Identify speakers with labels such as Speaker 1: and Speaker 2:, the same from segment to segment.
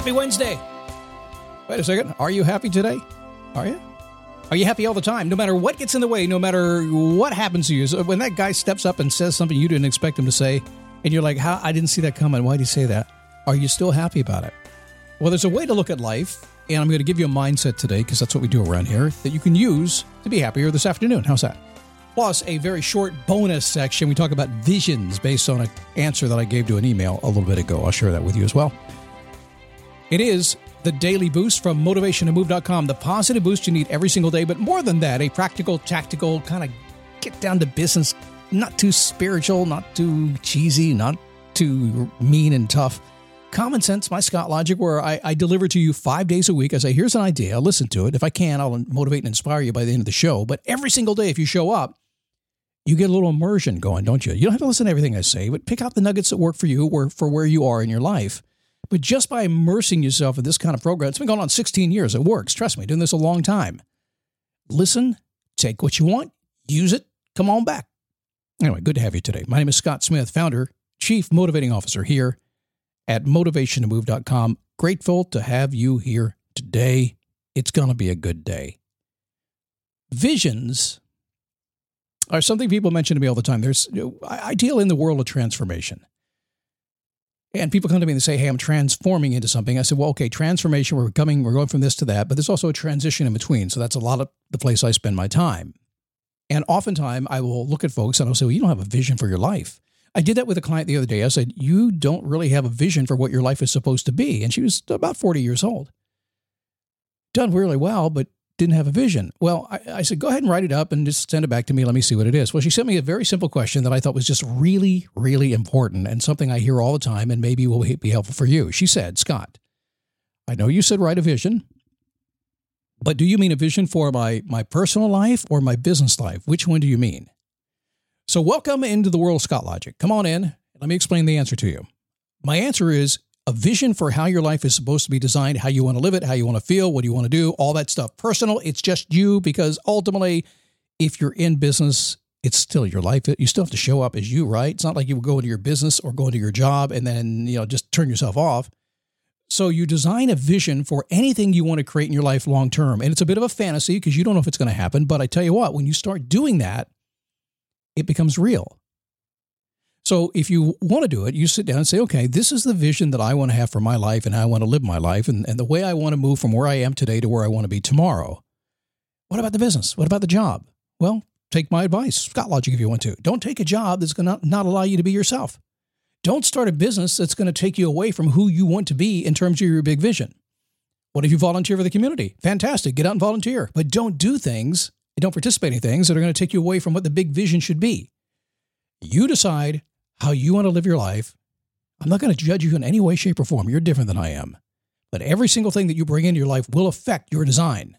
Speaker 1: Happy Wednesday. Wait a second. Are you happy today? Are you? Are you happy all the time? No matter what gets in the way, no matter what happens to you. So when that guy steps up and says something you didn't expect him to say, and you're like, "How? I didn't see that coming. Why did he say that?" Are you still happy about it? Well, there's a way to look at life, and I'm going to give you a mindset today because that's what we do around here that you can use to be happier this afternoon. How's that? Plus, a very short bonus section. We talk about visions based on an answer that I gave to an email a little bit ago. I'll share that with you as well. It is the daily boost from motivationtomove.com, the positive boost you need every single day, but more than that, a practical, tactical kind of get down to business, not too spiritual, not too cheesy, not too mean and tough. Common sense, my Scott logic, where I, I deliver to you five days a week. I say, here's an idea, I'll listen to it. If I can, I'll motivate and inspire you by the end of the show. But every single day, if you show up, you get a little immersion going, don't you? You don't have to listen to everything I say, but pick out the nuggets that work for you or for where you are in your life. But just by immersing yourself in this kind of program, it's been going on 16 years. It works. Trust me, doing this a long time. Listen, take what you want, use it, come on back. Anyway, good to have you today. My name is Scott Smith, founder, chief motivating officer here at motivationtomove.com. Grateful to have you here today. It's going to be a good day. Visions are something people mention to me all the time. There's I deal in the world of transformation. And people come to me and say, Hey, I'm transforming into something. I said, Well, okay, transformation, we're coming, we're going from this to that, but there's also a transition in between. So that's a lot of the place I spend my time. And oftentimes I will look at folks and I'll say, Well, you don't have a vision for your life. I did that with a client the other day. I said, You don't really have a vision for what your life is supposed to be. And she was about 40 years old. Done really well, but didn't have a vision. Well, I, I, said, go ahead and write it up and just send it back to me. Let me see what it is. Well, she sent me a very simple question that I thought was just really, really important and something I hear all the time and maybe will be helpful for you. She said, Scott, I know you said write a vision, but do you mean a vision for my, my personal life or my business life? Which one do you mean? So, welcome into the world of Scott Logic. Come on in. Let me explain the answer to you. My answer is a vision for how your life is supposed to be designed, how you want to live it, how you want to feel, what do you want to do, all that stuff. Personal, it's just you because ultimately, if you're in business, it's still your life. You still have to show up as you, right? It's not like you would go into your business or go into your job and then, you know, just turn yourself off. So you design a vision for anything you want to create in your life long term. And it's a bit of a fantasy because you don't know if it's going to happen. But I tell you what, when you start doing that, it becomes real. So if you want to do it, you sit down and say, okay, this is the vision that I want to have for my life and how I want to live my life and, and the way I want to move from where I am today to where I want to be tomorrow. What about the business? What about the job? Well, take my advice, Scott Logic, if you want to. Don't take a job that's going to not allow you to be yourself. Don't start a business that's going to take you away from who you want to be in terms of your big vision. What if you volunteer for the community? Fantastic. Get out and volunteer. But don't do things, and don't participate in things that are going to take you away from what the big vision should be. You decide how you want to live your life. I'm not going to judge you in any way, shape, or form. You're different than I am. But every single thing that you bring into your life will affect your design.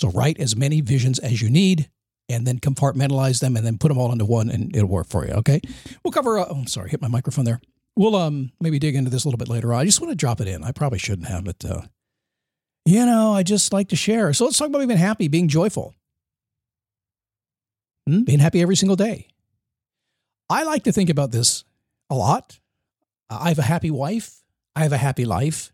Speaker 1: So write as many visions as you need and then compartmentalize them and then put them all into one and it'll work for you. Okay. We'll cover, uh, oh, I'm sorry, hit my microphone there. We'll um maybe dig into this a little bit later on. I just want to drop it in. I probably shouldn't have, but uh, you know, I just like to share. So let's talk about being happy, being joyful, hmm? being happy every single day. I like to think about this a lot. I have a happy wife. I have a happy life.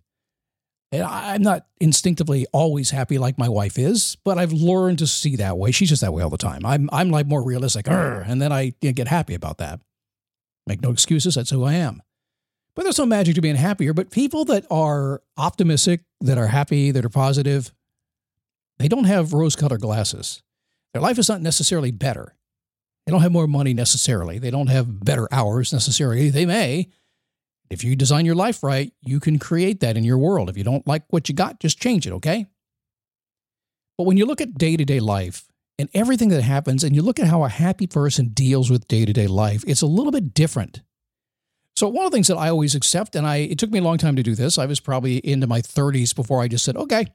Speaker 1: And I'm not instinctively always happy like my wife is, but I've learned to see that way. She's just that way all the time. I'm, I'm like more realistic, and then I get happy about that. Make no excuses, that's who I am. But there's no magic to being happier. But people that are optimistic, that are happy, that are positive, they don't have rose colored glasses. Their life is not necessarily better. They don't have more money necessarily. They don't have better hours necessarily. They may. If you design your life right, you can create that in your world. If you don't like what you got, just change it, okay? But when you look at day to day life and everything that happens, and you look at how a happy person deals with day to day life, it's a little bit different. So one of the things that I always accept, and I it took me a long time to do this. I was probably into my 30s before I just said, okay.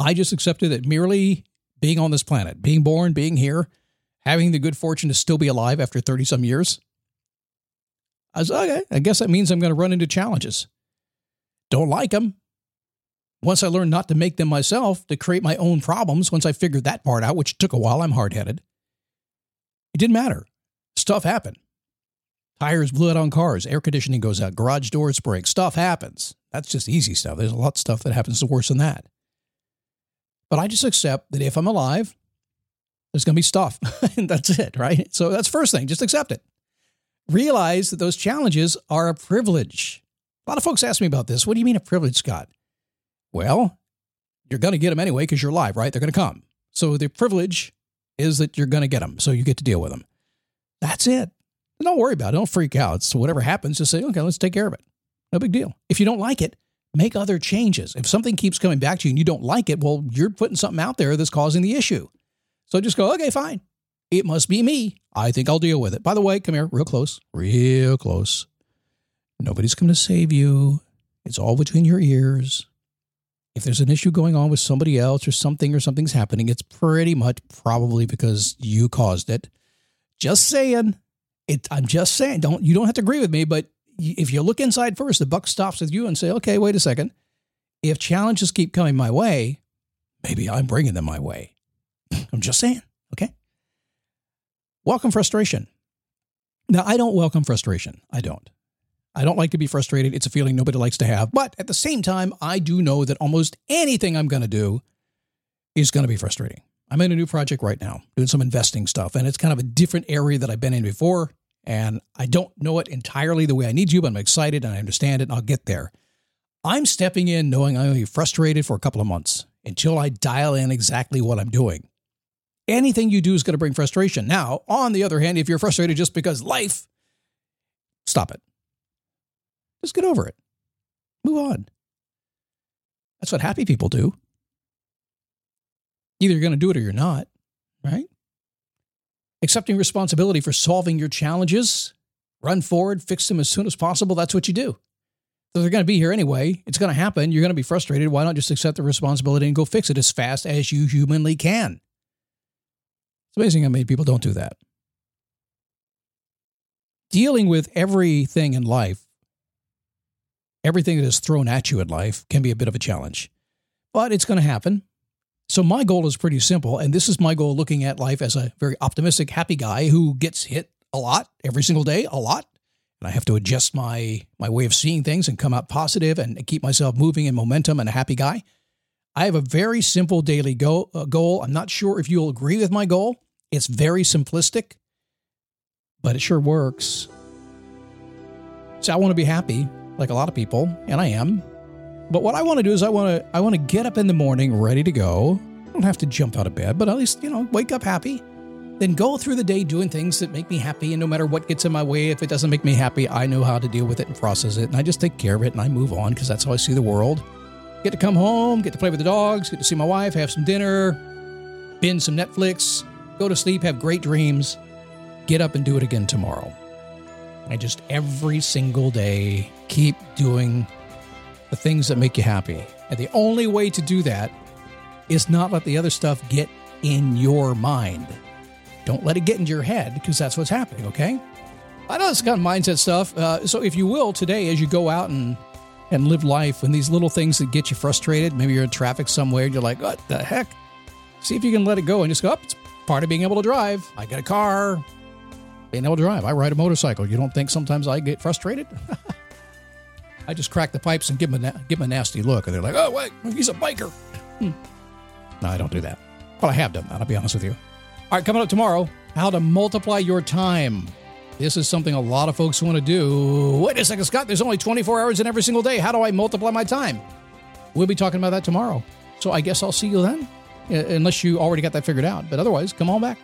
Speaker 1: I just accepted that merely being on this planet, being born, being here, having the good fortune to still be alive after 30 some years, I was okay. I guess that means I'm going to run into challenges. Don't like them. Once I learned not to make them myself, to create my own problems, once I figured that part out, which took a while, I'm hard headed, it didn't matter. Stuff happened. Tires blew out on cars, air conditioning goes out, garage doors break, stuff happens. That's just easy stuff. There's a lot of stuff that happens worse than that. But I just accept that if I'm alive, there's going to be stuff. and that's it, right? So that's first thing, just accept it. Realize that those challenges are a privilege. A lot of folks ask me about this. What do you mean a privilege, Scott? Well, you're going to get them anyway because you're alive, right? They're going to come. So the privilege is that you're going to get them. So you get to deal with them. That's it. Don't worry about it. Don't freak out. So whatever happens, just say, okay, let's take care of it. No big deal. If you don't like it, make other changes. If something keeps coming back to you and you don't like it, well, you're putting something out there that's causing the issue. So just go, okay, fine. It must be me. I think I'll deal with it. By the way, come here, real close, real close. Nobody's going to save you. It's all between your ears. If there's an issue going on with somebody else or something or something's happening, it's pretty much probably because you caused it. Just saying. It, I'm just saying. Don't you don't have to agree with me, but if you look inside first, the buck stops with you and say, "Okay, wait a second. If challenges keep coming my way, maybe I'm bringing them my way." I'm just saying. Okay. Welcome frustration. Now, I don't welcome frustration. I don't. I don't like to be frustrated. It's a feeling nobody likes to have. But at the same time, I do know that almost anything I'm going to do is going to be frustrating. I'm in a new project right now, doing some investing stuff, and it's kind of a different area that I've been in before. And I don't know it entirely the way I need to, but I'm excited and I understand it and I'll get there. I'm stepping in knowing I'm going to be frustrated for a couple of months until I dial in exactly what I'm doing. Anything you do is going to bring frustration. Now, on the other hand, if you're frustrated just because life, stop it. Just get over it. Move on. That's what happy people do. Either you're going to do it or you're not, right? Accepting responsibility for solving your challenges, run forward, fix them as soon as possible. That's what you do. So they're going to be here anyway. It's going to happen. You're going to be frustrated. Why not just accept the responsibility and go fix it as fast as you humanly can? It's amazing how many people don't do that. Dealing with everything in life, everything that is thrown at you in life, can be a bit of a challenge, but it's going to happen. So, my goal is pretty simple. And this is my goal looking at life as a very optimistic, happy guy who gets hit a lot every single day, a lot. And I have to adjust my, my way of seeing things and come out positive and keep myself moving in momentum and a happy guy. I have a very simple daily go, uh, goal. I'm not sure if you'll agree with my goal. It's very simplistic, but it sure works. So I want to be happy, like a lot of people, and I am. But what I want to do is I want to I want to get up in the morning ready to go. I don't have to jump out of bed, but at least, you know, wake up happy. Then go through the day doing things that make me happy and no matter what gets in my way, if it doesn't make me happy, I know how to deal with it and process it and I just take care of it and I move on because that's how I see the world. Get to come home, get to play with the dogs, get to see my wife, have some dinner, binge some Netflix, go to sleep, have great dreams, get up and do it again tomorrow. I just every single day keep doing the things that make you happy. And the only way to do that is not let the other stuff get in your mind. Don't let it get into your head because that's what's happening, okay? I know it's kind of mindset stuff. Uh, so if you will, today, as you go out and and live life and these little things that get you frustrated. Maybe you're in traffic somewhere and you're like, what the heck? See if you can let it go and just go, up. Oh, it's part of being able to drive. I get a car, being able to drive. I ride a motorcycle. You don't think sometimes I get frustrated? I just crack the pipes and give them, a, give them a nasty look. And they're like, oh, wait, he's a biker. Hmm. No, I don't do that. Well, I have done that, I'll be honest with you. All right, coming up tomorrow, how to multiply your time. This is something a lot of folks want to do. Wait a second, Scott, there's only 24 hours in every single day. How do I multiply my time? We'll be talking about that tomorrow. So I guess I'll see you then, uh, unless you already got that figured out. But otherwise, come on back.